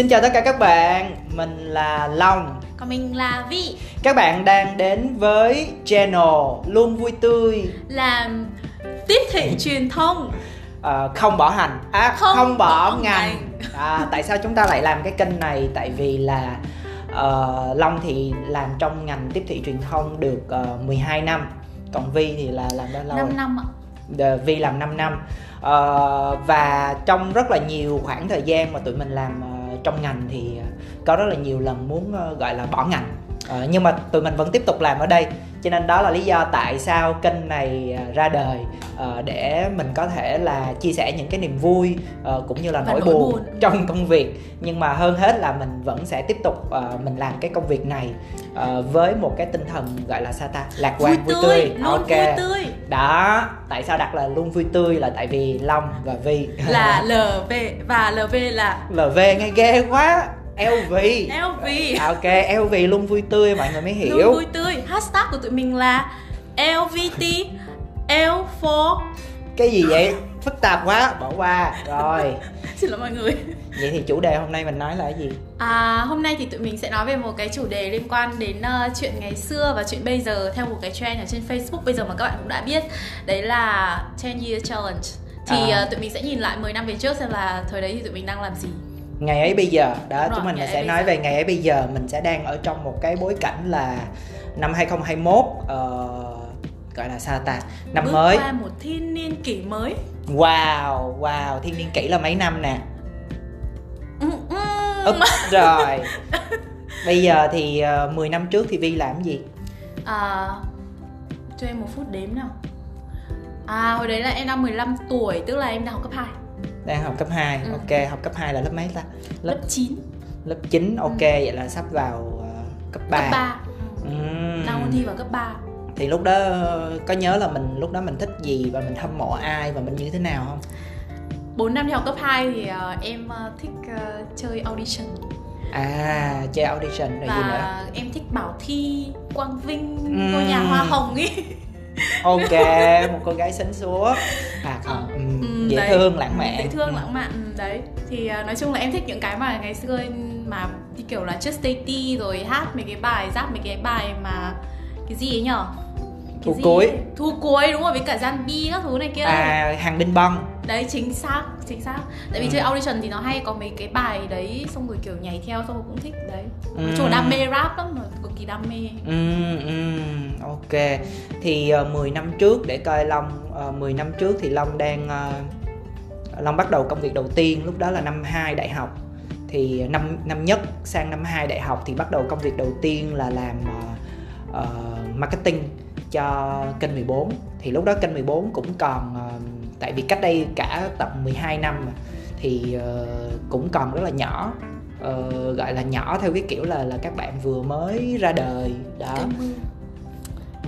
Xin chào tất cả các bạn, mình là Long. Còn mình là Vi. Các bạn đang đến với channel Luôn Vui Tươi. Làm tiếp thị truyền thông. À, Không bỏ hành, à không, Không bỏ, bỏ ngành. à, Tại sao chúng ta lại làm cái kênh này? Tại vì là uh, Long thì làm trong ngành tiếp thị truyền thông được uh, 12 năm. Còn Vi thì là làm bao lâu? 5 rồi? năm ạ. The Vi làm 5 năm. Ờ, và trong rất là nhiều khoảng thời gian mà tụi mình làm ờ, trong ngành thì ờ, có rất là nhiều lần muốn ờ, gọi là bỏ ngành. Ờ, nhưng mà tụi mình vẫn tiếp tục làm ở đây cho nên đó là lý do tại sao kênh này ờ, ra đời ờ, để mình có thể là chia sẻ những cái niềm vui ờ, cũng như là nỗi nỗi buồn buồn. trong công việc. Nhưng mà hơn hết là mình vẫn sẽ tiếp tục ờ, mình làm cái công việc này với một cái tinh thần gọi là sao ta? Lạc Vui quan vui tươi, tươi. luôn Ok. vui tươi. Đó tại sao đặt là luôn vui tươi là tại vì long và vi. Là LV Và LV là lv nghe ghê quá lv LV À, ok lv luôn vui tươi mọi người mới Luôn hiểu vui tươi. Hashtag của tụi mình là LVT L4 cái gì vậy? Phức tạp quá bỏ qua. Rồi. Xin lỗi mọi người. Vậy thì chủ đề hôm nay mình nói là cái gì? À, hôm nay thì tụi mình sẽ nói về một cái chủ đề liên quan đến ờ, chuyện ngày xưa và chuyện bây giờ theo một cái trend ở trên Facebook. Bây giờ mà các bạn cũng đã biết đấy là 10 year challenge. Thì À. ờ, tụi mình sẽ nhìn lại 10 năm về trước xem là thời đấy thì tụi mình đang làm gì ngày ấy bây giờ. Đó Đúng chúng rồi, mình sẽ nói về ngày ấy bây giờ. Mình sẽ đang ở trong một cái bối cảnh là năm 2021 ờ, gọi là sao ta? Năm Bước mới. qua một thiên niên kỷ mới. Wow wow thiên niên kỷ là mấy năm nè. Úp rồi Bây giờ thì uh, 10 năm trước thì Vi làm gì? À, cho em một phút đếm nào. À, hồi đấy là em đang 15 tuổi, tức là em đang học cấp 2 Đang học cấp 2 Ừ. Ok, học cấp 2 là lớp mấy ta? Lớp Lớp 9, lớp 9 Ok, vậy là sắp vào uh, cấp 3 cấp 3 Ừm. Đang ôn thi vào cấp 3 Thì lúc đó có nhớ là mình lúc đó mình thích gì và mình hâm mộ ai và mình như thế nào không? 4 năm đi học cấp 2 thì ờ, em ờ, thích ờ, chơi audition À, chơi audition rồi gì nữa? Em thích Bảo Thi, Quang Vinh, Ừm. ngôi nhà hoa hồng ý Ok, một cô gái xinh xúa À không, ừm, Ừm, dễ đấy. thương, lãng mạn. Dễ thương, Ừm. lãng mạn, ừm, đấy. Thì ờ, nói chung là em thích những cái mà ngày xưa mà như kiểu là Just Stay Tea rồi hát mấy cái bài, rap mấy cái bài mà cái gì ấy nhở? Thu gì? cuối. Thu cuối đúng rồi, với cả Gian Bi các thứ này kia. À, hàng đinh băng Đấy chính xác, chính xác. Tại vì Ừ. chơi audition thì nó hay có mấy cái bài đấy Xong rồi kiểu nhảy theo xong rồi cũng thích đấy. Nói Ừ. chung là đam mê rap lắm mà cực kỳ đam mê. Ừ, ừ, ok. Thì uh, 10 năm trước để coi Long uh, 10 năm trước thì Long đang uh, Long bắt đầu công việc đầu tiên lúc đó là năm 2 đại học. Thì năm năm nhất sang năm 2 đại học thì bắt đầu công việc đầu tiên là làm uh, uh, marketing cho kênh 14 Thì lúc đó kênh 14 cũng còn uh, tại vì cách đây cả tầm 12 năm mà thì uh, cũng còn rất là nhỏ. Ờ, gọi là nhỏ theo cái kiểu là là các bạn vừa mới ra đời đó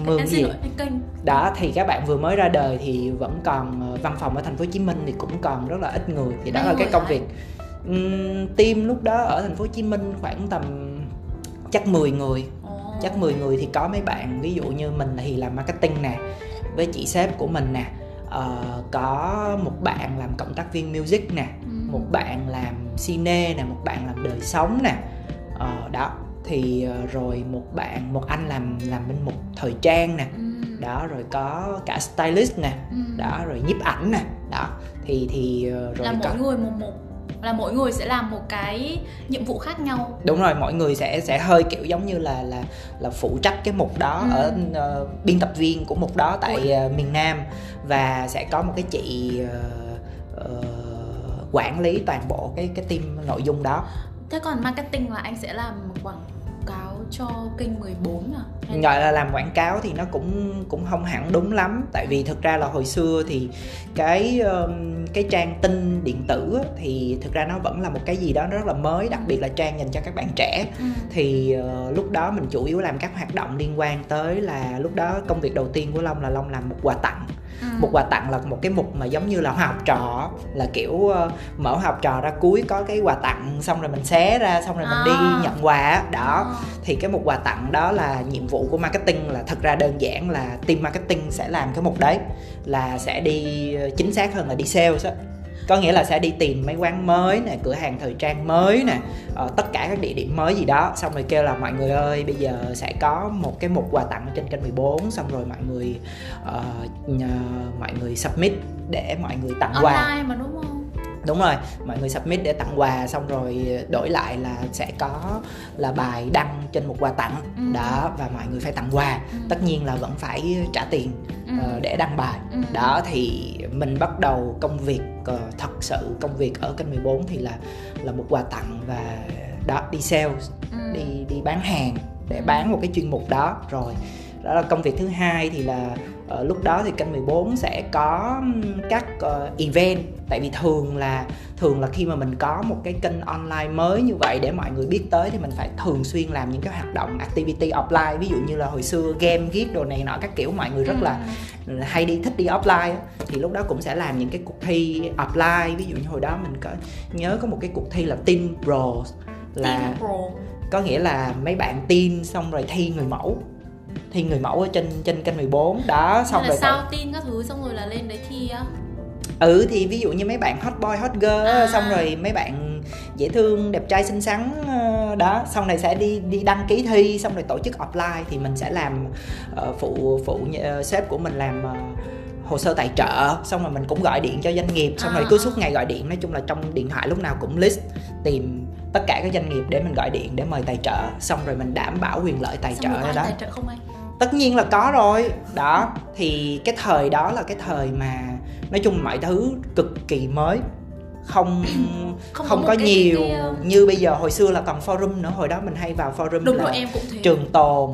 Em gì? kênh đó thì các bạn vừa mới ra đời thì vẫn còn ờ, văn phòng ở thành phố Hồ Chí Minh thì cũng còn rất là ít người. Thì đó Mấy là cái công hả? việc. Um, team lúc đó ở thành phố Hồ Chí Minh khoảng tầm chắc 10 người. Chắc 10 người thì có mấy bạn ví dụ như mình thì làm marketing nè với chị sếp của mình nè Ờ, có một bạn làm cộng tác viên music nè Ừ. một bạn làm cine nè một bạn làm đời sống nè ờ, đó thì ờ, rồi một bạn một anh làm làm bên một thời trang nè Ừ. đó rồi có cả stylist nè Ừ. đó rồi nhiếp ảnh nè đó thì thì ờ, rồi Là có mỗi người một một Là mỗi người sẽ làm một cái nhiệm vụ khác nhau. Đúng rồi mọi người sẽ sẽ hơi kiểu giống như là là là phụ trách cái mục đó Ừ. ở ờ, biên tập viên của mục đó tại ờ, miền Nam và sẽ có một cái chị ờ, ờ, quản lý toàn bộ cái cái team nội dung đó. Thế còn marketing là anh sẽ làm quảng cho kênh 14 à? Hay gọi là làm quảng cáo thì nó cũng cũng không hẳn đúng lắm tại vì thực ra là hồi xưa thì cái cái trang tin điện tử thì thực ra nó vẫn là một cái gì đó rất là mới đặc biệt là trang dành cho các bạn trẻ Ừ. thì ờ, lúc đó mình chủ yếu làm các hoạt động liên quan tới là lúc đó công việc đầu tiên của long là long làm một quà tặng Ừ. một quà tặng là một cái mục mà giống như là hoa học trò là kiểu ờ, mở học trò ra cuối có cái quà tặng xong rồi mình xé ra xong rồi mình À. đi nhận quà đó Ờ. thì cái mục quà tặng đó là nhiệm vụ của marketing là thật ra đơn giản là team marketing sẽ làm cái mục đấy là sẽ đi ờ, chính xác hơn là đi sales á có nghĩa là sẽ đi tìm mấy quán mới nè cửa hàng thời trang mới nè ờ, tất cả các địa điểm mới gì đó. Xong rồi kêu là mọi người ơi bây giờ sẽ có một cái mục quà tặng trên kênh 14 xong rồi mọi người uh, nhờ, mọi người submit để mọi người tặng online quà mà đúng không? Đúng rồi mọi người submit để tặng quà xong rồi đổi lại là sẽ có là bài đăng trên một quà tặng Ừ. đó và mọi người phải tặng quà Ừ. tất nhiên là vẫn phải trả tiền Ừ. ờ, để đăng bài Ừ. đó thì mình bắt đầu công việc ờ, thật sự công việc ở kênh 14 thì là là một quà tặng và đó đi sales Ừ. đi đi bán hàng để Ừ. bán một cái chuyên mục đó rồi đó là công việc thứ hai thì là ờ, lúc đó thì kênh 14 sẽ có các ờ, event. Tại vì thường là thường là khi mà mình có một cái kênh online mới như vậy để mọi người biết tới thì mình phải thường xuyên làm những cái hoạt động activity offline. Ví dụ như là hồi xưa game viết đồ này nọ các kiểu mọi người rất là Ừ. hay đi thích đi offline thì lúc đó cũng sẽ làm những cái cuộc thi offline. Ví dụ như hồi đó mình có nhớ có một cái cuộc thi là Teen Bros là Team Pro có nghĩa là mấy bạn teen xong rồi thi người mẫu thi người mẫu ở trên trên kênh 14 đó xong Hay là rồi sao tin các thứ xong rồi là lên đấy thi á ừ thì ví dụ như mấy bạn hot boy hot girl À. xong rồi mấy bạn dễ thương đẹp trai xinh xắn ờ, đó xong này sẽ đi đi đăng ký thi xong rồi tổ chức offline thì mình sẽ làm ờ, phụ phụ uh, sếp của mình làm ờ, hồ sơ tài trợ xong rồi mình cũng gọi điện cho doanh nghiệp xong À, rồi cứ suốt ngày gọi điện. Nói chung là trong điện thoại lúc nào cũng list tìm tất cả các doanh nghiệp để mình gọi điện để mời tài trợ. Xong rồi mình đảm bảo quyền lợi tài trợ xong rồi có ai đó. tài trợ không anh? Tất nhiên là có rồi. Đó thì cái thời đó là cái thời mà nói chung mọi thứ cực kỳ mới. Không Không không, có nhiều cái, ờ, như bây giờ. Hồi xưa là còn forum nữa. Hồi đó mình hay vào forum đúng là rồi em cũng thế. trường tồn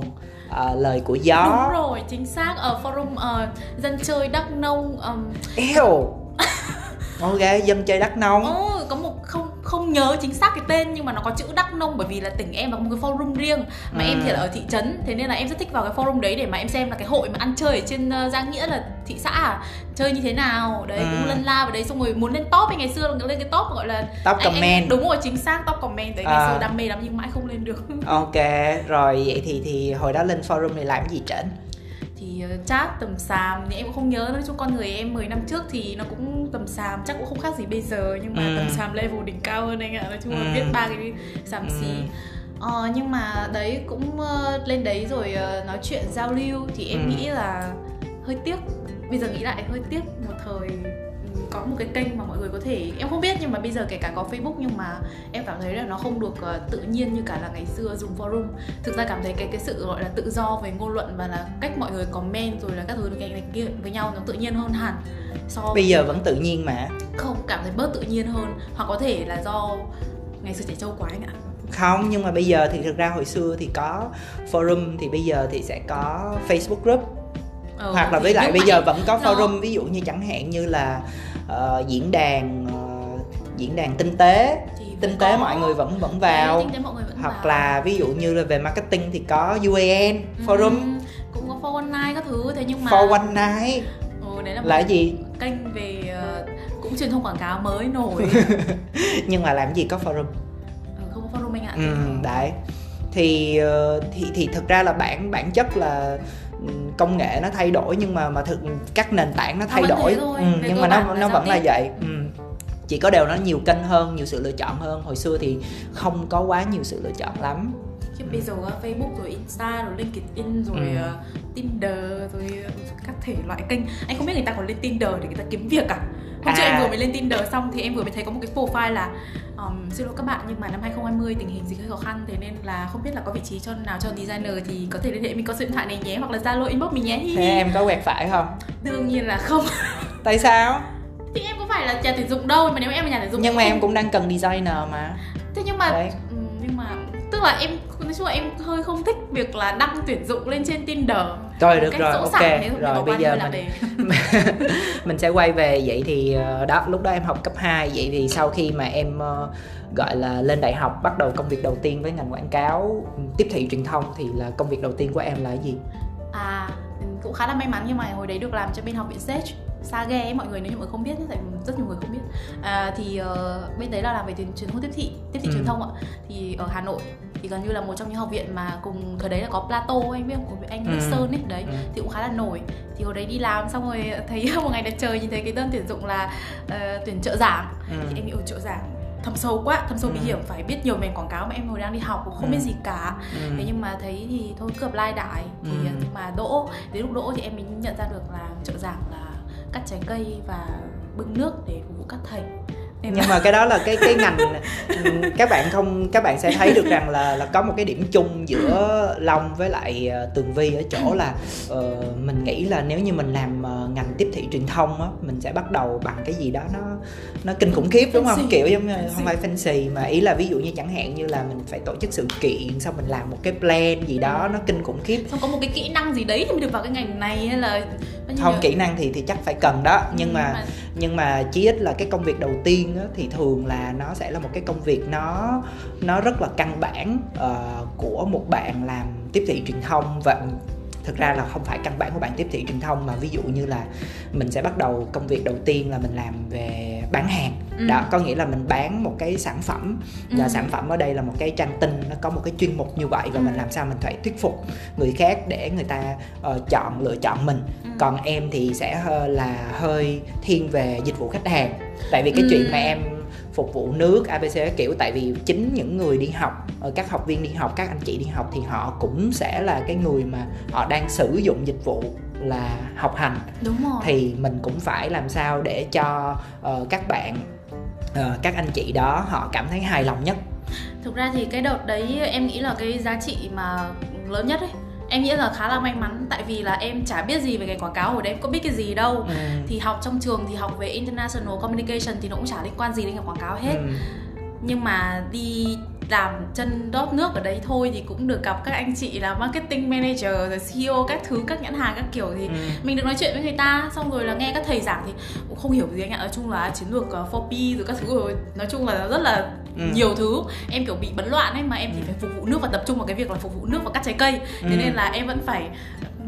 ờ, lời của gió. Đúng rồi chính xác. Ở forum ờ, dân chơi đắk nông ờm, eo. Ok dân chơi đắk nông. Một không nhớ chính xác cái tên nhưng mà nó có chữ Đắk Nông bởi vì là tỉnh em có một cái forum riêng mà em Ừ. thì là ở thị trấn thế nên là em rất thích vào cái forum đấy để mà em xem là cái hội mà ăn chơi ở trên uh, Giang Nghĩa là thị xã à, chơi như thế nào đấy Ừ. cũng lân la vào đấy xong rồi muốn lên top ấy ngày xưa là lên cái top gọi là top anh- anh- comment đúng rồi chính xác top comment đấy ngày À. xưa đam mê lắm nhưng mãi không lên được ok rồi vậy thì thì hồi đó lên forum này làm gì trển thì uh, chat tầm xàm thì em cũng không nhớ nói chung con người em 10 năm trước thì nó cũng tầm xàm chắc cũng không khác gì bây giờ nhưng mà Ừ. tầm xàm level đỉnh cao hơn anh ạ nói chung là Ừ. viết ba cái xàm Ừ. xí ờ, nhưng mà đấy cũng ờ, lên đấy rồi ờ, nói chuyện giao lưu thì em Ừ. nghĩ là hơi tiếc bây giờ nghĩ lại hơi tiếc một thời có một cái kênh mà mọi người có thể em không biết nhưng mà bây giờ kể cả có Facebook nhưng mà em cảm thấy là nó không được ờ, tự nhiên như cả là ngày xưa dùng forum. Thực ra cảm thấy cái cái sự gọi là tự do về ngôn luận và là cách mọi người comment rồi là các thứ này kia với nhau nó tự nhiên hơn hẳn so với- bây giờ vẫn tự nhiên mà. Không cảm thấy bớt tự nhiên hơn. Hoặc có thể là do ngày xưa trẻ trâu quá anh ạ. Không nhưng mà bây giờ thì thực ra hồi xưa thì có forum thì bây giờ thì sẽ có Facebook group. Ờ, hoặc là với lại bây giờ vẫn có forum ví dụ như chẳng hạn như là ờ, diễn đàn ờ, diễn đàn tinh tế. Tinh tế có. mọi người vẫn vẫn vào. tế mọi người vẫn hoặc vào. là ví dụ như là về marketing thì có UAN forum Ừ, cũng có 419 các thứ thế nhưng mà for one night ừ, đấy là, là gì? kênh về ờ, cũng truyền thông quảng cáo mới nổi. Nhưng mà làm gì có forum? Ừ, không có forum anh ạ. Ừ, đấy. Thì thì thì thực ra là bản bản chất là ừ, công nghệ nó thay đổi nhưng mà mà thực các nền tảng nó thay đổi thôi, ừ, nhưng mà nó là nó vẫn là tiếp. vậy ừ. chỉ có điều nó nhiều kênh hơn nhiều sự lựa chọn hơn hồi xưa thì không có quá nhiều sự lựa chọn lắm chứ bây giờ á, Facebook rồi Insta rồi LinkedIn rồi Ừ. ờ, Tinder rồi ờ, các thể loại kênh anh không biết người ta còn lên Tinder để người ta kiếm việc à hôm trước À. em vừa mới lên Tinder xong thì em vừa mới thấy có một cái profile là um, xin lỗi các bạn nhưng mà năm 2020 tình hình dịch hơi khó khăn thế nên là không biết là có vị trí cho nào cho designer thì có thể liên hệ mình có số điện thoại này nhé hoặc là Zalo inbox mình nhé. Thế em có quẹt phải không? Đương nhiên là không. Tại sao? Thì em có phải là nhà tuyển dụng đâu mà nếu em là nhà tuyển dụng nhưng mà không- em cũng đang cần designer mà. Thế nhưng mà Đấy. nhưng mà tức là em nói chung là em hơi không thích việc là đăng tuyển dụng lên trên Tinder. Rồi được rồi ok. rồi bây giờ mình mình sẽ quay về. Vậy thì ờ, đó lúc đó em học cấp 2 vậy thì sau khi mà em ờ, gọi là lên đại học bắt đầu công việc đầu tiên với ngành quảng cáo ừ, tiếp thị truyền thông thì là công việc đầu tiên của em là gì? À cũng khá là may mắn nhưng mà hồi đấy được làm cho bên học viện Sage xa ghe ấy, mọi người nếu như mọi không biết tại rất nhiều người không biết. À, thì ờ, bên đấy là làm về truyền thông tiếp thị tiếp thị Ừ. truyền thông ạ. Thì ở Hà Nội thì gần như là một trong những học viện mà cùng thời đấy là có Plato anh biết không của anh Ừ. Sơn ấy đấy Ừ. thì cũng khá là nổi thì hồi đấy đi làm xong rồi thấy một ngày đẹp trời nhìn thấy cái đơn tuyển dụng là ờ, tuyển trợ giảng Ừ. thì em nghĩ trợ giảng thâm sâu quá thâm sâu bí Ừ. hiểm phải biết nhiều về quảng cáo mà em hồi đang đi học cũng không Ừ. biết gì cả Ừ. thế nhưng mà thấy thì thôi cứ apply đại thì Ừ. nhưng mà đỗ đến lúc đỗ thì em mới nhận ra được là trợ giảng là cắt trái cây và bưng nước để phục vụ các thầy Nên nhưng mà cái đó là cái cái ngành các bạn không các bạn sẽ thấy được rằng là là có một cái điểm chung giữa long với lại ờ, tường vi ở chỗ là ờ, mình nghĩ là nếu như mình làm ờ, ngành tiếp thị truyền thông á mình sẽ bắt đầu bằng cái gì đó nó nó kinh khủng khiếp đúng không Fancy. kiểu giống như Fancy. không phải fancy mà ý là ví dụ như chẳng hạn như là mình phải tổ chức sự kiện xong mình làm một cái plan gì đó nó kinh khủng khiếp xong có một cái kỹ năng gì đấy thì mới được vào cái ngành này hay là không kỹ năng thì thì chắc phải cần đó nhưng Ừ, mà nhưng mà chí ít là cái công việc đầu tiên á, thì thường là nó sẽ là một cái công việc nó nó rất là căn bản uh, của một bạn làm tiếp thị truyền thông. Và thực ra là không phải căn bản của bạn tiếp thị truyền thông mà ví dụ như là mình sẽ bắt đầu công việc đầu tiên là mình làm về bán hàng Ừ. đó có nghĩa là mình bán một cái sản phẩm và Ừ. sản phẩm ở đây là một cái trang tin nó có một cái chuyên mục như vậy và Ừ. mình làm sao mình phải thuyết phục người khác để người ta ờ, chọn lựa chọn mình Ừ. còn em thì sẽ hơi là hơi thiên về dịch vụ khách hàng tại vì cái Ừ. chuyện mà em phục vụ nước abc kiểu tại vì chính những người đi học ờ, các học viên đi học các anh chị đi học thì họ cũng sẽ là cái người mà họ đang sử dụng dịch vụ là học hành. Đúng rồi. Thì mình cũng phải làm sao để cho ờ, các bạn ờ, các anh chị đó họ cảm thấy hài lòng nhất. Thực ra thì cái đợt đấy em nghĩ là cái giá trị mà lớn nhất ấy em nghĩ là khá là may mắn. Tại vì là em chả biết gì về cái quảng cáo hồi đấy em có biết cái gì đâu. Ừ. thì học trong trường thì học về international communication thì nó cũng chả liên quan gì đến cái quảng cáo hết. Ừ. nhưng mà đi làm chân đót nước ở đấy thôi thì cũng được gặp các anh chị là marketing manager rồi CEO các thứ các nhãn hàng các kiểu thì Ừ. mình được nói chuyện với người ta xong rồi là nghe các thầy giảng thì cũng không hiểu gì anh ạ nói chung là chiến lược uh, 4P rồi các thứ rồi nói chung là rất là Ừ. nhiều thứ em kiểu bị bấn loạn ấy mà em thì phải phục vụ nước và tập trung vào cái việc là phục vụ nước và cắt trái cây thế Ừ. nên là em vẫn phải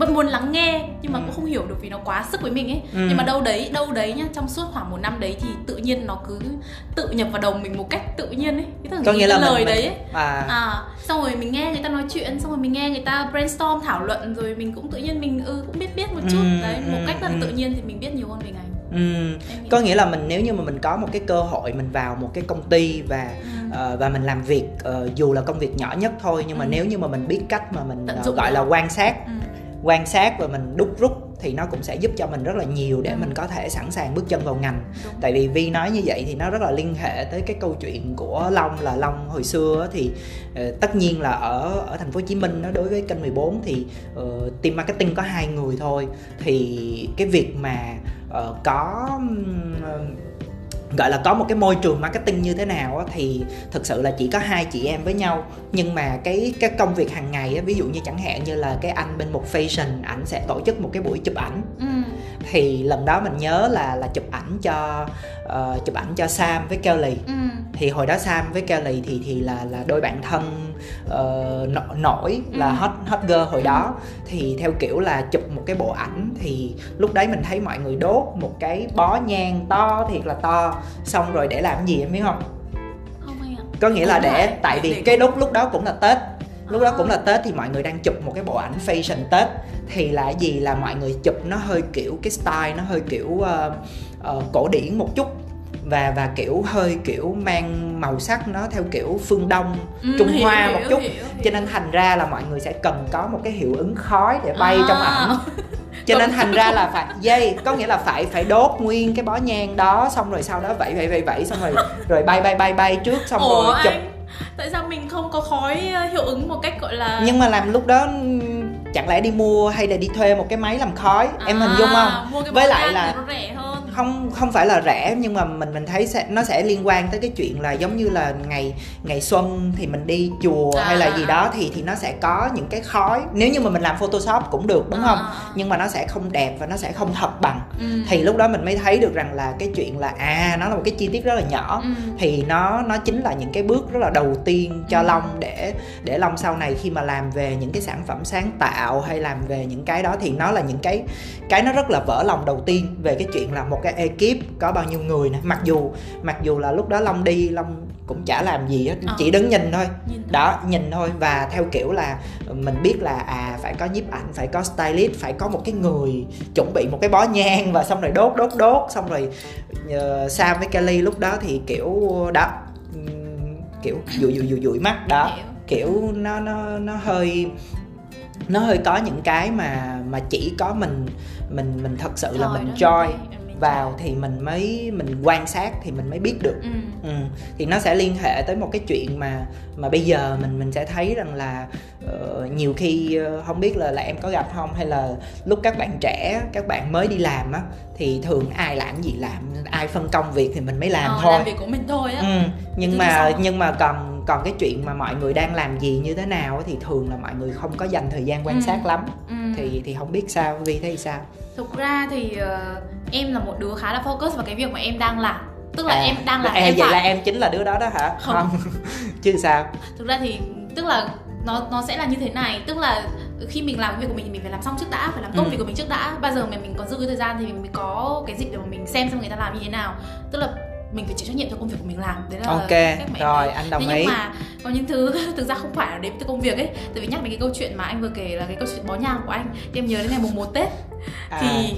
vẫn muốn lắng nghe nhưng mà Ừ. cũng không hiểu được vì nó quá sức với mình ấy Ừ. nhưng mà đâu đấy đâu đấy nhá trong suốt khoảng một năm đấy thì tự nhiên nó cứ tự nhập vào đầu mình một cách tự nhiên ấy cái có nghĩa là lời mình đấy ấy. à, À, xong rồi mình nghe người ta nói chuyện, xong rồi mình nghe người ta brainstorm thảo luận rồi mình cũng tự nhiên mình ừ cũng biết biết một chút. Ừ, đấy, một ừ, cách rất ừ. tự nhiên thì mình biết nhiều hơn về ngành. ừ. Có nghĩa là mình nếu như mà mình có một cái cơ hội mình vào một cái công ty và Ừ. ờ, và mình làm việc ờ, dù là công việc nhỏ nhất thôi nhưng mà Ừ. nếu như mà mình biết cách mà mình dụng gọi là quan sát Ừ. quan sát và mình đúc rút thì nó cũng sẽ giúp cho mình rất là nhiều để Ừ. mình có thể sẵn sàng bước chân vào ngành Đúng. tại vì vi nói như vậy thì nó rất là liên hệ tới cái câu chuyện của long là long hồi xưa thì ờ, tất nhiên là ở ở thành phố hồ chí minh đó đối với kênh 14 thì ờ, team marketing có hai người thôi thì cái việc mà ờ, có ừm, gọi là có một cái môi trường marketing như thế nào á, thì thực sự là chỉ có hai chị em với nhau nhưng mà cái cái công việc hàng ngày á, ví dụ như chẳng hạn như là cái anh bên một fashion ảnh sẽ tổ chức một cái buổi chụp ảnh Ừ. thì lần đó mình nhớ là là chụp ảnh cho ờ, chụp ảnh cho Sam với Kelly Ừ. thì hồi đó Sam với Kelly thì thì là là đôi bạn thân nọ- nổi là Ừ. hot hot girl hồi đó. Thì theo kiểu là chụp một cái bộ ảnh thì lúc đấy mình thấy mọi người đốt một cái bó nhang to thiệt là to. Xong rồi để làm gì em biết không? Không anh ạ. có nghĩa là để tại vì cái lúc lúc đó cũng là tết. Lúc đó À. cũng là tết thì mọi người đang chụp một cái bộ ảnh fashion tết. Thì là gì? Là mọi người chụp nó hơi kiểu cái style nó hơi kiểu ờ, ờ, cổ điển một chút và và kiểu hơi kiểu mang màu sắc nó theo kiểu phương đông Ừ, Trung hiểu, Hoa hiểu, một chút. hiểu, hiểu. cho nên thành ra là mọi người sẽ cần có một cái hiệu ứng khói để bay À. trong ảnh cho nên thành ra là phải dây có nghĩa là phải phải đốt nguyên cái bó nhang đó xong rồi sau đó vẫy vẫy vẫy vẫy xong rồi rồi bay bay bay bay trước xong Ủa rồi chụp anh, tại sao mình không có khói ờ, hiệu ứng một cách gọi là nhưng mà làm lúc đó chẳng lẽ đi mua hay là đi thuê một cái máy làm khói em hình dung không À, mua cái với lại là không không phải là rẻ nhưng mà mình mình thấy sẽ nó sẽ liên quan tới cái chuyện là giống như là ngày ngày xuân thì mình đi chùa À, hay là gì đó thì thì nó sẽ có những cái khói nếu như mà mình làm photoshop cũng được đúng À, không nhưng mà nó sẽ không đẹp và nó sẽ không thật bằng Ừ. thì lúc đó mình mới thấy được rằng là cái chuyện là à nó là một cái chi tiết rất là nhỏ Ừ. thì nó nó chính là những cái bước rất là đầu tiên cho Ừ. long để để long sau này khi mà làm về những cái sản phẩm sáng tạo hay làm về những cái đó thì nó là những cái cái nó rất là vỡ lòng đầu tiên về cái chuyện là một cái ekip có bao nhiêu người nè. Mặc dù mặc dù là lúc đó long đi long cũng chả làm gì hết Ờ. chỉ đứng nhìn thôi. Nhìn đó nhìn thôi. Và theo kiểu là mình biết là à phải có nhiếp ảnh phải có stylist phải có một cái người chuẩn bị một cái bó nhang và xong rồi đốt đốt đốt. Xong rồi uh, Sam với Kelly lúc đó thì kiểu đó kiểu dụi dụi dụi dụi mắt đó. Kiểu nó nó nó hơi nó hơi có những cái mà mà chỉ có mình mình mình thật sự là Trời mình đất joy mình vào thì mình mới mình quan sát thì mình mới biết được Ừ. ừ. thì nó sẽ liên hệ tới một cái chuyện mà mà bây giờ mình mình sẽ thấy rằng là ờ, nhiều khi ờ, không biết là là em có gặp không hay là lúc các bạn trẻ các bạn mới đi làm á thì thường ai làm gì làm ai phân công việc thì mình mới làm Ờ, thôi làm việc của mình thôi á ừ. nhưng thì mà nhưng mà còn còn cái chuyện mà mọi người đang làm gì như thế nào thì thường là mọi người không có dành thời gian quan Ừ. sát lắm. Ừ. thì thì không biết sao vi thấy sao? Thực ra thì ờ, em là một đứa khá là focus vào cái việc mà em đang làm. Tức là À, em đang làm à, em vậy phải là em chính là đứa đó đó hả? Không. chứ sao? Thực ra thì tức là nó nó sẽ là như thế này. Tức là khi mình làm cái việc của mình thì mình phải làm xong trước đã phải làm tốt Ừ. việc của mình trước đã. Bao giờ mà mình có dư cái thời gian thì mình mới có cái dịp để mà mình xem xem người ta làm như thế nào. Tức là mình phải chịu trách nhiệm cho công việc của mình làm. Đấy là ok cách rồi anh đồng Thế ý. nhưng mà có những thứ thực ra không phải là đến từ công việc ấy. Tại vì nhắc đến cái câu chuyện mà anh vừa kể là cái câu chuyện bó nhang của anh thì em nhớ đến ngày mùng 1 Tết. À, thì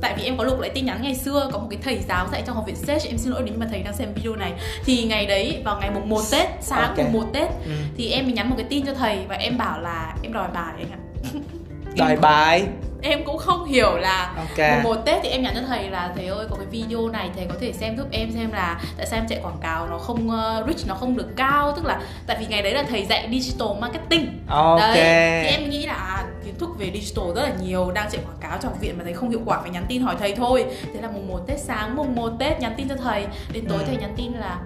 tại vì em có lục lại tin nhắn ngày xưa có một cái thầy giáo dạy trong học viện Sage em xin lỗi nếu mà thầy đang xem video này. Thì ngày đấy vào ngày mùng 1 Tết sáng Ok. mùng 1 Tết ừ. thì em mới nhắn một cái tin cho thầy và em bảo là em đòi bài anh ạ. Đòi bài em cũng không hiểu là ok. mùng 1 Tết thì em nhắn cho thầy là thầy ơi có cái video này thầy có thể xem giúp em xem là tại sao em chạy quảng cáo nó không uh, reach nó không được cao. Tức là tại vì ngày đấy là thầy dạy digital marketing. Ok. Đấy, thì em nghĩ là à, kiến thức về digital rất là nhiều đang chạy quảng cáo trong viện mà thấy không hiệu quả phải nhắn tin hỏi thầy thôi. Thế là mùng 1 Tết sáng mùng 1 Tết nhắn tin cho thầy. Đến tối Ừ. thầy nhắn tin là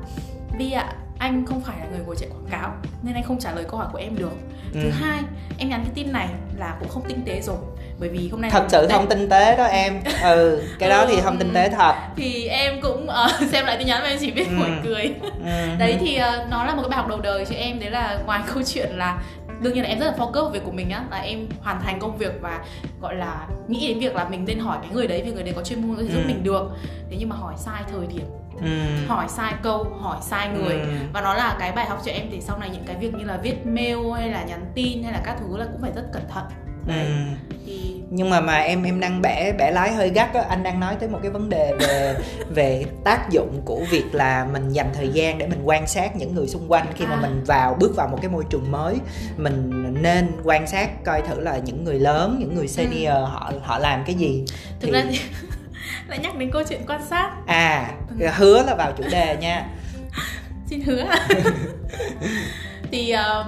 Vi ạ anh không phải là người ngồi chạy quảng cáo nên anh không trả lời câu hỏi của em được. Ừ. thứ hai em nhắn cái tin này là cũng không tinh tế rồi bởi vì hôm nay thật sự không tinh tế đó em ừ cái đó thì Ừ. không tinh tế thật thì em cũng ờ, xem lại tin nhắn và em chỉ biết Ừ. cười ừ. đấy thì ờ, nó là một cái bài học đầu đời cho em đấy là ngoài câu chuyện là đương nhiên là em rất là focus vào việc của mình á là em hoàn thành công việc và gọi là nghĩ đến việc là mình nên hỏi cái người đấy vì người đấy có chuyên môn có thể giúp Ừ. mình được thế nhưng mà hỏi sai thời điểm ừ. hỏi sai câu hỏi sai người Ừ. và nó là cái bài học cho em để sau này những cái việc như là viết mail hay là nhắn tin hay là các thứ là cũng phải rất cẩn thận Ừ. thì nhưng mà mà em em đang bẻ bẻ lái hơi gắt á. Anh đang nói tới một cái vấn đề về về tác dụng của việc là mình dành thời gian để mình quan sát những người xung quanh khi mà À. mình vào bước vào một cái môi trường mới. Mình nên quan sát coi thử là những người lớn những người senior họ họ làm cái gì. Thực Thì- ra thì lại nhắc đến câu chuyện quan sát. À hứa là vào chủ đề nha. Xin hứa. Thì ờ,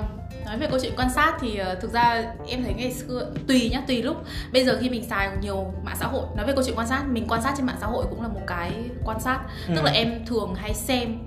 nói về câu chuyện quan sát thì ờ, thực ra em thấy ngày xưa tùy nhá tùy lúc bây giờ khi mình xài nhiều mạng xã hội nói về câu chuyện quan sát mình quan sát trên mạng xã hội cũng là một cái quan sát Ừ. tức là em thường hay xem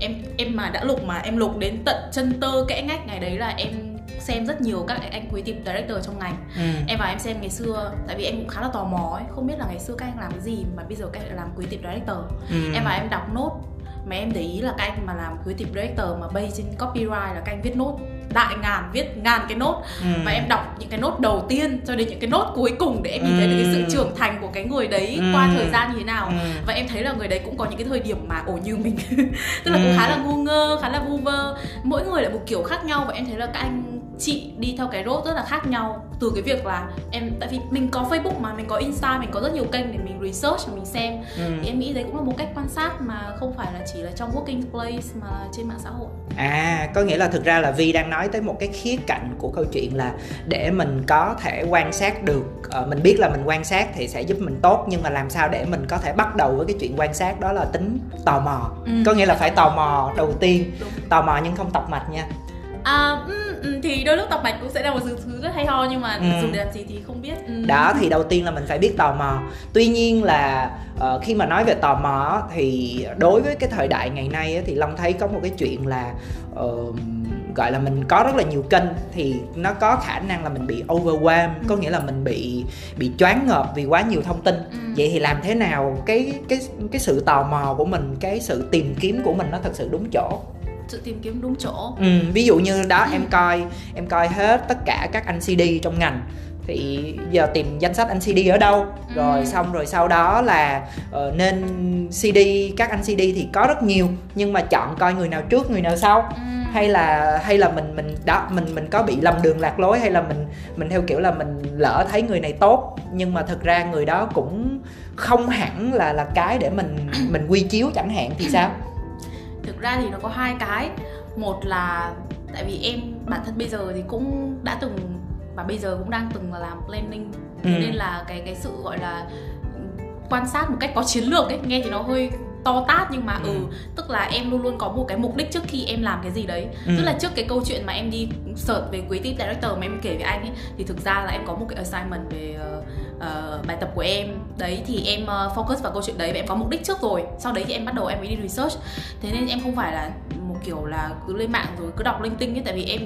em em mà đã lục mà em lục đến tận chân tơ kẽ ngách ngày đấy là em xem rất nhiều các anh creative director trong ngành ừ. em vào em xem ngày xưa tại vì em cũng khá là tò mò ấy không biết là ngày xưa các anh làm cái gì mà bây giờ các anh làm creative director Ừ. em vào em đọc nốt mà em để ý là các anh mà làm creative director mà bay trên copyright là các anh viết nốt đại ngàn viết ngàn cái nốt Ừ. và em đọc những cái nốt đầu tiên cho đến những cái nốt cuối cùng để em nhìn thấy được cái sự Ừ. trưởng thành của cái người đấy Ừ. qua thời gian như thế nào Ừ. và em thấy là người đấy cũng có những cái thời điểm mà ổ như mình tức là cũng Ừ. khá là ngu ngơ khá là vu vơ mỗi người lại một kiểu khác nhau và em thấy là các anh chị đi theo cái road rất là khác nhau từ cái việc là em tại vì mình có facebook mà mình có insta mình có rất nhiều kênh để mình research và mình xem Ừ. thì em nghĩ đấy cũng là một cách quan sát mà không phải là chỉ là trong working place mà trên mạng xã hội À, có nghĩa là thực ra là Vi đang nói tới một cái khía cạnh của câu chuyện là để mình có thể quan sát được ờ, mình biết là mình quan sát thì sẽ giúp mình tốt nhưng mà làm sao để mình có thể bắt đầu với cái chuyện quan sát đó là tính tò mò. Ừ. Có nghĩa là phải tò mò đầu tiên, Đúng. tò mò nhưng không tọc mạch nha. à, ừ, ừ, thì đôi lúc tập mạch cũng sẽ là một thứ thứ rất hay ho nhưng mà Ừ. dùng để làm gì thì không biết ừ. Đó thì đầu tiên là mình phải biết tò mò. Tuy nhiên là ờ, khi mà nói về tò mò thì đối với cái thời đại ngày nay thì Long thấy có một cái chuyện là ờ, gọi là mình có rất là nhiều kênh thì nó có khả năng là mình bị overwhelm Ừ. có nghĩa là mình bị bị choáng ngợp vì quá nhiều thông tin Ừ. vậy thì làm thế nào cái cái cái sự tò mò của mình cái sự tìm kiếm của mình nó thật sự đúng chỗ sự tìm kiếm đúng chỗ. Ừ, ví dụ như đó em coi em coi hết tất cả các anh CD trong ngành. Thì giờ tìm danh sách anh CD ở đâu? Rồi Ừ. xong rồi sau đó là ờ, nên CD các anh CD thì có rất nhiều nhưng mà chọn coi người nào trước người nào sau. Ừ. hay là hay là mình mình đó mình mình có bị lầm đường lạc lối hay là mình mình theo kiểu là mình lỡ thấy người này tốt. Nhưng mà thực ra người đó cũng không hẳn là là cái để mình mình quy chiếu chẳng hạn thì sao thực ra thì nó có hai cái một là tại vì em bản thân bây giờ thì cũng đã từng và bây giờ cũng đang từng là làm planning thế Ừ. nên là cái cái sự gọi là quan sát một cách có chiến lược ấy nghe thì nó hơi to tát nhưng mà ừ. Ừ. tức là em luôn luôn có một cái mục đích trước khi em làm cái gì đấy Ừ. tức là trước cái câu chuyện mà em đi search về creative director mà em kể với anh ấy thì thực ra là em có một cái assignment về ờ, uh, bài tập của em. Đấy thì em uh, focus vào câu chuyện đấy và em có mục đích trước rồi. Sau đấy thì em bắt đầu em mới đi research. Thế nên em không phải là một kiểu là cứ lên mạng rồi cứ đọc linh tinh ấy tại vì em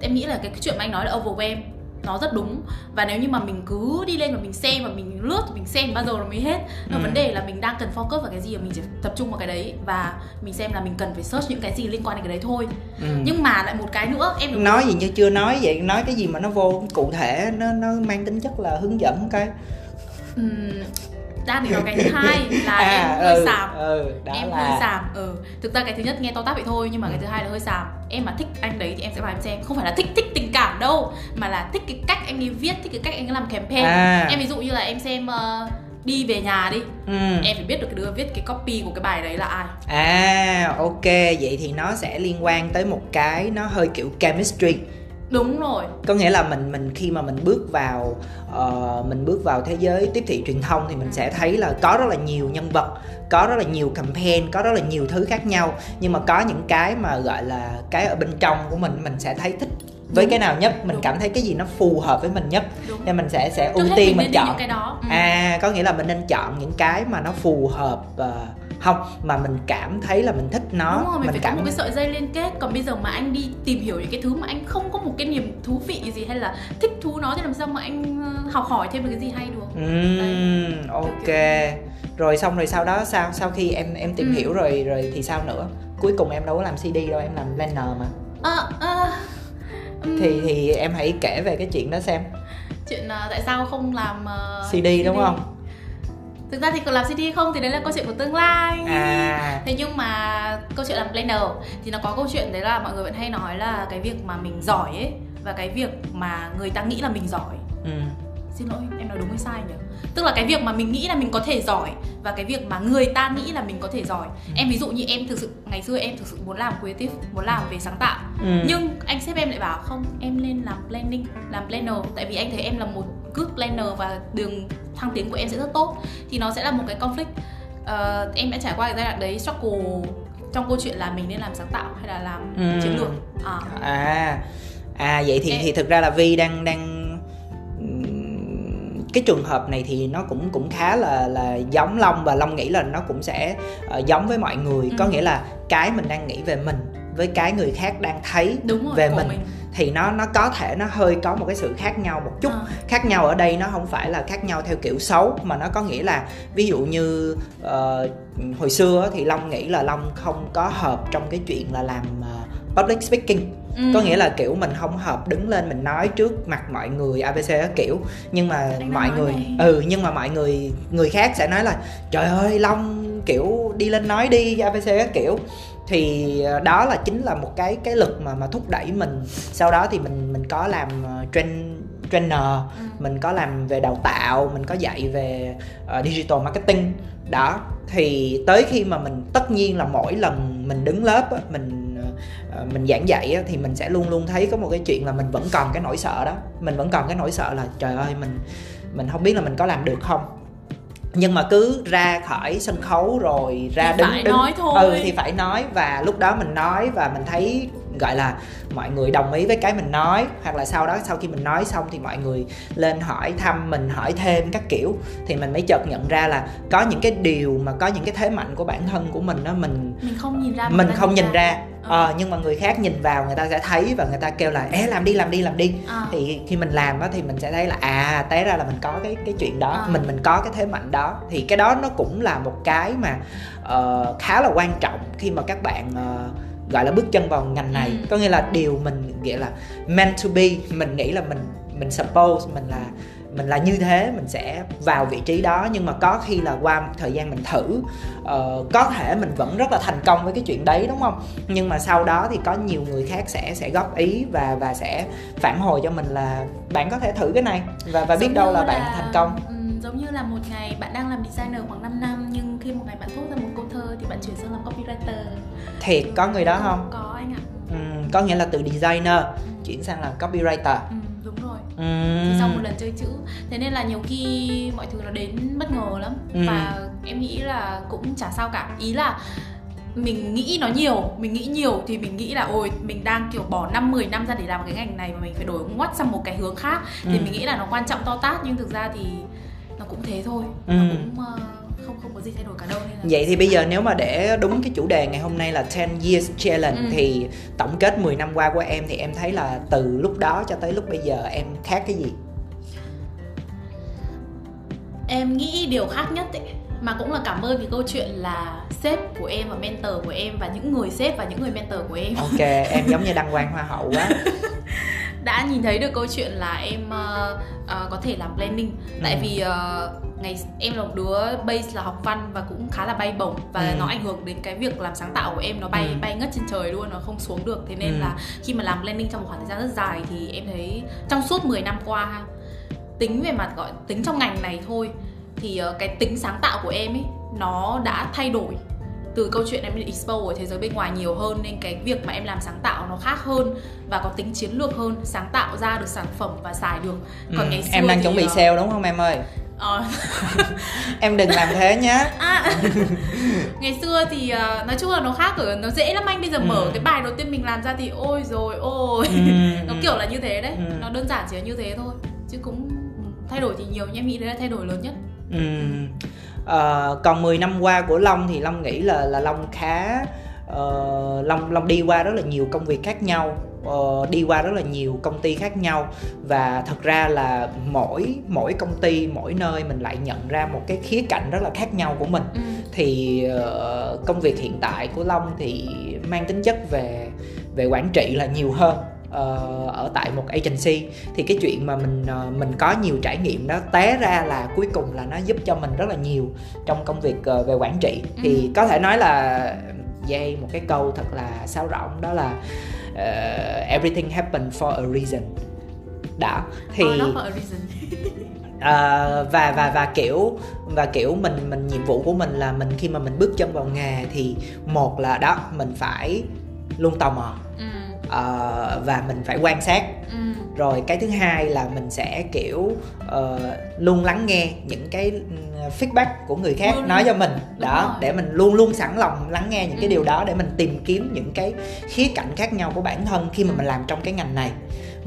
em nghĩ là cái chuyện mà anh nói là overwhelm nó rất đúng và nếu như mà mình cứ đi lên và mình xem và mình lướt mình xem bao giờ nó mới hết Ừ. vấn đề là mình đang cần focus vào cái gì và mình chỉ tập trung vào cái đấy và mình xem là mình cần phải search những cái gì liên quan đến cái đấy thôi ừ. nhưng mà lại một cái nữa em được nói gì như chưa nói vậy nói cái gì mà nó vô cụ thể nó nó mang tính chất là hướng dẫn cái Ừm, đang định nói cái thứ hai là em hơi ừ, xàm ừ, em là hơi xàm ừ. Thực ra cái thứ nhất nghe to tát vậy thôi nhưng mà cái thứ hai là hơi xàm em mà thích anh đấy thì em sẽ vào em xem. Không phải là thích thích tình cảm đâu mà là thích cái cách anh ấy viết thích cái cách anh ấy làm campaign. À. em ví dụ như là em xem ờ, đi về nhà đi. Ừ. em phải biết được cái đứa viết cái copy của cái bài đấy là ai. À ok. Vậy thì nó sẽ liên quan tới một cái nó hơi kiểu chemistry đúng rồi. Có nghĩa là mình mình khi mà mình bước vào ờ, mình bước vào thế giới tiếp thị truyền thông thì mình sẽ thấy là có rất là nhiều nhân vật có rất là nhiều campaign có rất là nhiều thứ khác nhau. Nhưng mà có những cái mà gọi là cái ở bên trong của mình mình sẽ thấy thích với Đúng. cái nào nhất mình Đúng. cảm thấy cái gì nó phù hợp với mình nhất. Đúng. Nên mình sẽ sẽ Trước ưu tiên mình mình chọn. cái đó. Ừ. à có nghĩa là mình nên chọn những cái mà nó phù hợp ờ, không mà mình cảm thấy là mình thích nó. Đúng rồi, mình, phải cảm có một cái sợi dây liên kết. Còn bây giờ mà anh đi tìm hiểu những cái thứ mà anh không có một cái niềm thú vị gì Hay là thích thú nó thì làm sao mà anh ờ, học hỏi thêm được cái gì hay được? Ừm, ok. Rồi xong rồi sau đó sao? Sau khi em em tìm Ừ. hiểu rồi rồi thì sao nữa? Cuối cùng em đâu có làm CD đâu em làm planner mà. Ờ, ờ, ừm, thì thì em hãy kể về cái chuyện đó xem. Chuyện ờ, tại sao không làm ờ, CD đúng không Thực ra thì còn làm CD không thì đấy là câu chuyện của tương lai. À. Thế nhưng mà câu chuyện làm planner thì nó có câu chuyện đấy là mọi người vẫn hay nói là cái việc mà mình giỏi ấy và cái việc mà người ta nghĩ là mình giỏi. Ừ. xin lỗi em nói đúng hay sai nhỉ? Tức là cái việc mà mình nghĩ là mình có thể giỏi và cái việc mà người ta nghĩ là mình có thể giỏi. Em ví dụ như em thực sự ngày xưa em thực sự muốn làm creative muốn làm về sáng tạo. Ừ. nhưng anh sếp em lại bảo không em lên làm planning làm planner. Tại vì anh thấy em là một good planner và đường thăng tiến của em sẽ rất tốt. Thì nó sẽ là một cái conflict. Ờ, em đã trải qua cái giai đoạn đấy struggle trong câu chuyện là mình nên làm sáng tạo hay là làm Ừ. chiến lược. À, à. À vậy thì Em- thì thực ra là vi đang đang cái trường hợp này thì nó cũng cũng khá là là giống long và long nghĩ là nó cũng sẽ ờ, giống với mọi người. Có Ừ. nghĩa là cái mình đang nghĩ về mình với cái người khác đang thấy đúng rồi về mình. mình, thì nó nó có thể nó hơi có một cái sự khác nhau một chút Ờ. khác nhau ở đây nó không phải là khác nhau theo kiểu xấu mà nó có nghĩa là ví dụ như ờ, hồi xưa thì long nghĩ là long không có hợp trong cái chuyện là làm ờ, public speaking Ừ. có nghĩa là kiểu mình không hợp đứng lên mình nói trước mặt mọi người abc kiểu nhưng mà Anh mọi người này. ừ nhưng mà mọi người người khác sẽ nói là trời ơi long kiểu đi lên nói đi abc các kiểu thì ờ, đó là chính là một cái cái lực mà mà thúc đẩy mình. Sau đó thì mình mình có làm ờ, train trainer Ừ. mình có làm về đào tạo mình có dạy về ờ, digital marketing. Đó thì tới khi mà mình tất nhiên là mỗi lần mình đứng lớp á, mình mình giảng dạy á, thì mình sẽ luôn luôn thấy có một cái chuyện là mình vẫn còn cái nỗi sợ đó. Mình vẫn còn cái nỗi sợ là trời ơi mình mình không biết là mình có làm được không nhưng mà cứ ra khỏi sân khấu rồi ra Thì đứng phải đứng nói thôi. ừ thì phải nói và lúc đó mình nói và mình thấy gọi là mọi người đồng ý với cái mình nói hoặc là sau đó sau khi mình nói xong thì mọi người lên hỏi thăm mình hỏi thêm các kiểu thì mình mới chợt nhận ra là có những cái điều mà có những cái thế mạnh của bản thân của mình đó mình mình không nhìn ra mình không nhìn ra Ờ. ờ, nhưng mà người khác nhìn vào người ta sẽ thấy và người ta kêu là ế làm đi làm đi làm đi À. thì khi mình làm á thì mình sẽ thấy là à té ra là mình có cái cái chuyện đó À. mình mình có cái thế mạnh đó thì cái đó nó cũng là một cái mà ờ, khá là quan trọng khi mà các bạn ờ, gọi là bước chân vào ngành này. Ừ. có nghĩa là điều mình nghĩa là meant to be mình nghĩ là mình mình suppose mình là mình là như thế mình sẽ vào vị trí đó. Nhưng mà có khi là qua thời gian mình thử uh, có thể mình vẫn rất là thành công với cái chuyện đấy đúng không? Nhưng mà sau đó thì có nhiều người khác sẽ sẽ góp ý và và sẽ phản hồi cho mình là bạn có thể thử cái này. Và và biết đâu như là bạn thành công. giống như là một ngày bạn đang làm designer khoảng 5 năm nhưng khi một ngày bạn thốt ra một bạn chuyển sang làm copywriter. Thiệt có người đó không? Có anh ạ. Ừm, có nghĩa là từ designer chuyển sang làm copywriter. Ừ, đúng rồi. Ừm. thì sau một lần chơi chữ thế nên là nhiều khi mọi thứ nó đến bất ngờ lắm. Ừ. và em nghĩ là cũng chả sao cả. Ý là mình nghĩ nó nhiều mình nghĩ nhiều thì mình nghĩ là ôi mình đang kiểu bỏ năm 10 năm ra để làm cái ngành này và mình phải đổi ngoắt sang một cái hướng khác. Thì Ừ. mình nghĩ là nó quan trọng to tát nhưng thực ra thì nó cũng thế thôi. Ừ. nó cũng ờ, không không có gì thay đổi cả đâu nên là Vậy thì bây giờ nếu mà để đúng cái chủ đề ngày hôm nay là 10 years challenge Ừ. thì tổng kết 10 năm qua của em thì em thấy là từ lúc đó cho tới lúc bây giờ em khác cái gì? em nghĩ điều khác nhất ấy mà cũng là cảm ơn cái câu chuyện là sếp của em và mentor của em và những người sếp và những người mentor của em Ok, em giống như đăng quang hoa hậu quá. đã nhìn thấy được câu chuyện là em ờ, ờ, có thể làm planning tại Ừ. vì ờ, ngày em là một đứa base là học văn và cũng khá là bay bổng và Ừ. nó ảnh hưởng đến cái việc làm sáng tạo của em nó bay Ừ. bay ngất trên trời luôn nó không xuống được thế nên Ừ. là khi mà làm planning trong một khoảng thời gian rất dài thì em thấy trong suốt 10 năm qua tính về mặt gọi tính trong ngành này thôi thì ờ, cái tính sáng tạo của em ấy nó đã thay đổi từ câu chuyện em đi expo ở thế giới bên ngoài nhiều hơn nên cái việc mà em làm sáng tạo nó khác hơn và có tính chiến lược hơn sáng tạo ra được sản phẩm và xài được còn Ừ, ngày xưa em đang thì, chuẩn bị ờ, sale đúng không em ơi? ờ, Em đừng làm thế nhá. à, ngày xưa thì ờ, nói chung là nó khác ở nó dễ lắm anh bây giờ Ừ. mở cái bài đầu tiên mình làm ra thì ôi rồi ôi Ừ, nó ừ. kiểu là như thế đấy Ừ. nó đơn giản chỉ là như thế thôi chứ cũng ừ, thay đổi thì nhiều nhưng em nghĩ đấy là thay đổi lớn nhất Ừm. Ờ, còn 10 năm qua của Long thì Long nghĩ là là Long khá ờ, Long Long đi qua rất là nhiều công việc khác nhau ờ, đi qua rất là nhiều công ty khác nhau. Và thật ra là mỗi mỗi công ty mỗi nơi mình lại nhận ra một cái khía cạnh rất là khác nhau của mình. Ừ. thì ờ, công việc hiện tại của Long thì mang tính chất về về quản trị là nhiều hơn ờ, ở tại một agency thì cái chuyện mà mình ờ, mình có nhiều trải nghiệm đó té ra là cuối cùng là nó giúp cho mình rất là nhiều trong công việc ờ, về quản trị thì Ừ. có thể nói là dây một cái câu thật là sáo rỗng đó là ờ, everything happen for a reason đó thì a reason. Ờ, và và và kiểu và kiểu mình mình nhiệm vụ của mình là mình khi mà mình bước chân vào nghề thì một là đó mình phải luôn tò mò ừ. Ờ, và mình phải quan sát Ừ. rồi cái thứ hai là mình sẽ kiểu ờ, luôn lắng nghe những cái ừ, feedback của người khác Luôn nói cho mình Đúng đó rồi. để mình luôn luôn sẵn lòng lắng nghe những cái Ừ. điều đó để mình tìm kiếm những cái khía cạnh khác nhau của bản thân khi mà mình làm trong cái ngành này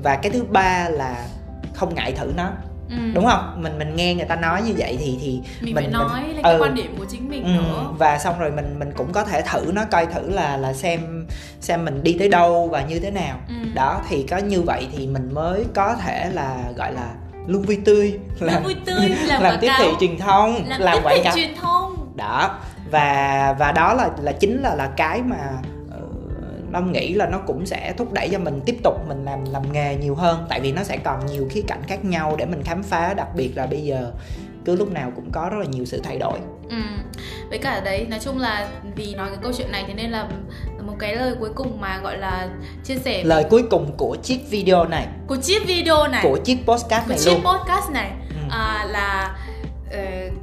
và cái thứ ba là không ngại thử nó Ừ. đúng không mình mình nghe người ta nói như vậy thì thì mình, mình- phải nói mình- lên cái ừ. quan điểm của chính mình Ừ, nữa và xong rồi mình mình cũng có thể thử nó coi thử là là xem xem mình đi tới đâu và như thế nào Ừ. đó thì có như vậy thì mình mới có thể là gọi là luôn vui tươi làm vui tươi làm, làm tiếp thị truyền thông làm, làm tiếp thị truyền thông đó và và đó là là chính là là cái mà Long nghĩ là nó cũng sẽ thúc đẩy cho mình tiếp tục mình làm làm nghề nhiều hơn. Tại vì nó sẽ còn nhiều khía cạnh khác nhau để mình khám phá. Đặc biệt là bây giờ cứ lúc nào cũng có rất là nhiều sự thay đổi. Ừ. với cả đấy nói chung là vì nói cái câu chuyện này thế nên là một cái lời cuối cùng mà gọi là chia sẻ lời cuối cùng của chiếc video này. Của chiếc video này. Của chiếc podcast của này chiếc luôn. podcast này. Ừ. à, là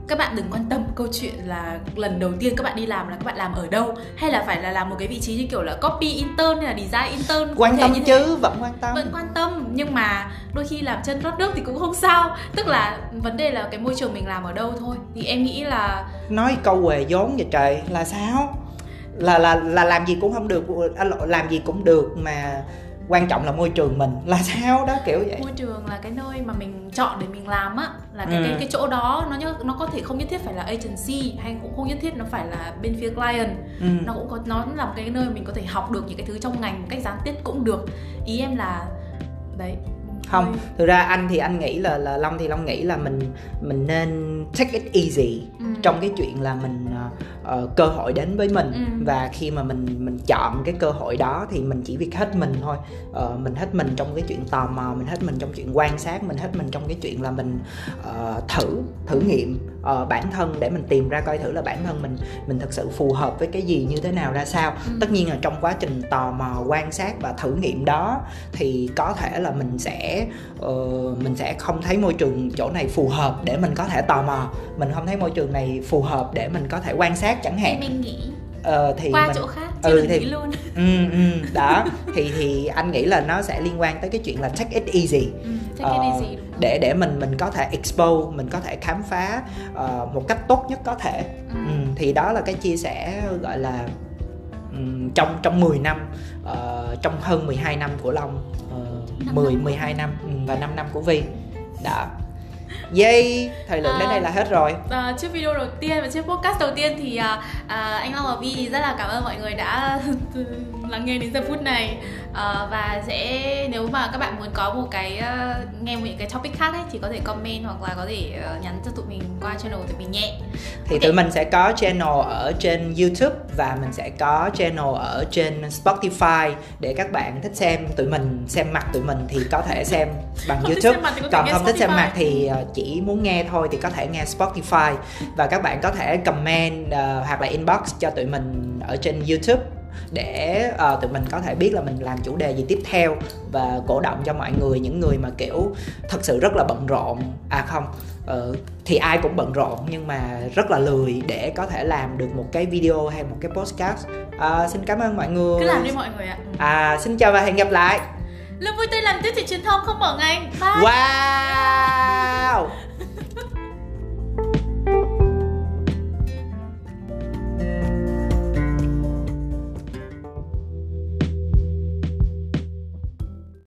các bạn đừng quan tâm câu chuyện là lần đầu tiên các bạn đi làm là các bạn làm ở đâu hay là phải là làm một cái vị trí như kiểu là copy intern hay là design intern quan tâm như thế. chứ vẫn quan tâm. Vẫn quan tâm nhưng mà đôi khi làm chân rót nước thì cũng không sao. Tức là vấn đề là cái môi trường mình làm ở đâu thôi. Thì em nghĩ là nói câu huề vốn vậy trời là sao? Là là là làm gì cũng không được làm gì cũng được mà quan trọng là môi trường mình là sao đó kiểu vậy môi trường là cái nơi mà mình chọn để mình làm á là cái Ừ. cái cái chỗ đó nó nhớ nó có thể không nhất thiết phải là agency hay cũng không nhất thiết nó phải là bên phía client ừ. nó cũng có nó là một cái nơi mình có thể học được những cái thứ trong ngành một cách gián tiếp cũng được ý em là đấy không thực ra anh thì anh nghĩ là là long thì long nghĩ là mình mình nên take it easy ừ. trong cái chuyện là mình uh, cơ hội đến với mình ừ. và khi mà mình mình chọn cái cơ hội đó thì mình chỉ việc hết mình thôi uh, mình hết mình trong cái chuyện tò mò mình hết mình trong chuyện quan sát mình hết mình trong cái chuyện là mình uh, thử thử nghiệm uh, bản thân để mình tìm ra coi thử là bản thân mình mình thực sự phù hợp với cái gì như thế nào ra sao ừ. tất nhiên là trong quá trình tò mò quan sát và thử nghiệm đó thì có thể là mình sẽ uh, mình sẽ không thấy môi trường chỗ này phù hợp để mình có thể tò mò. Mình không thấy môi trường này phù hợp để mình có thể quan sát chẳng hạn. Mình nghĩ uh, thì qua mình, chỗ khác chứ ừ, thì luôn. Ừ, ừ, đó. Thì thì anh nghĩ là nó sẽ liên quan tới cái chuyện là take it easy, ừ, take it easy đúng để để mình mình có thể expose mình có thể khám phá uh, một cách tốt nhất có thể. Ừ. Ừ, thì đó là cái chia sẻ gọi là um, trong trong 10 năm uh, trong hơn 12 năm của Long uh, 10 năm. 12 năm um, và 5 năm của Vi đó. Yay, thời lượng à, đến đây là hết rồi. à, Trước video đầu tiên và trước podcast đầu tiên thì à, à, anh Long và Vi rất là cảm ơn mọi người đã lắng nghe đến giờ phút này. À, Và sẽ nếu mà các bạn muốn có một cái uh, nghe một cái topic khác ấy thì có thể comment hoặc là có thể uh, nhắn cho tụi mình qua channel tụi mình nhé. Thì okay. tụi mình sẽ có channel ở trên YouTube và mình sẽ có channel ở trên Spotify để các bạn thích xem tụi mình xem mặt tụi mình thì có thể xem bằng không YouTube. còn không thích xem mặt thì uh, chỉ muốn nghe thôi thì có thể nghe Spotify. Và các bạn có thể comment uh, hoặc là inbox cho tụi mình ở trên YouTube để uh, tụi mình có thể biết là mình làm chủ đề gì tiếp theo và cổ động cho mọi người những người mà kiểu thật sự rất là bận rộn. À không uh, thì ai cũng bận rộn nhưng mà rất là lười để có thể làm được một cái video hay một cái podcast. Uh, xin cảm ơn mọi người. Cứ làm đi mọi người ạ. À xin chào và hẹn gặp lại. Lương vui tươi làm tiếp thị truyền thông không bỏ Bye. Wow